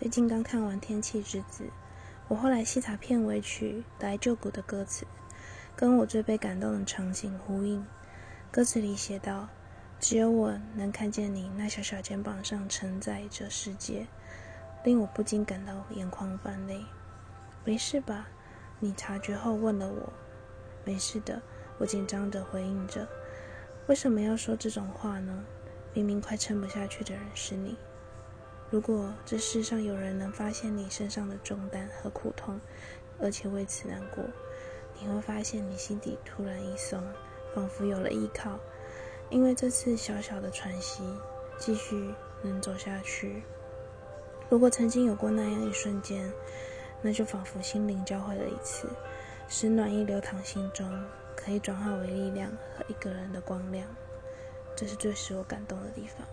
最近刚看完《天气之子》，我后来细查片尾曲《来救谷》的歌词，跟我最被感动的场景呼应。歌词里写道：“只有我能看见你那小小肩膀上承载着世界，令我不禁感到眼眶泛泪。”没事吧？你察觉后问了我。没事的，我紧张地回应着。为什么要说这种话呢？明明快撑不下去的人是你。如果这世上有人能发现你身上的重担和苦痛，而且为此难过，你会发现你心底突然一松，仿佛有了依靠。因为这次小小的喘息，继续能走下去。如果曾经有过那样一瞬间，那就仿佛心灵交汇了一次，使暖意流淌心中，可以转化为力量和一个人的光亮。这是最使我感动的地方。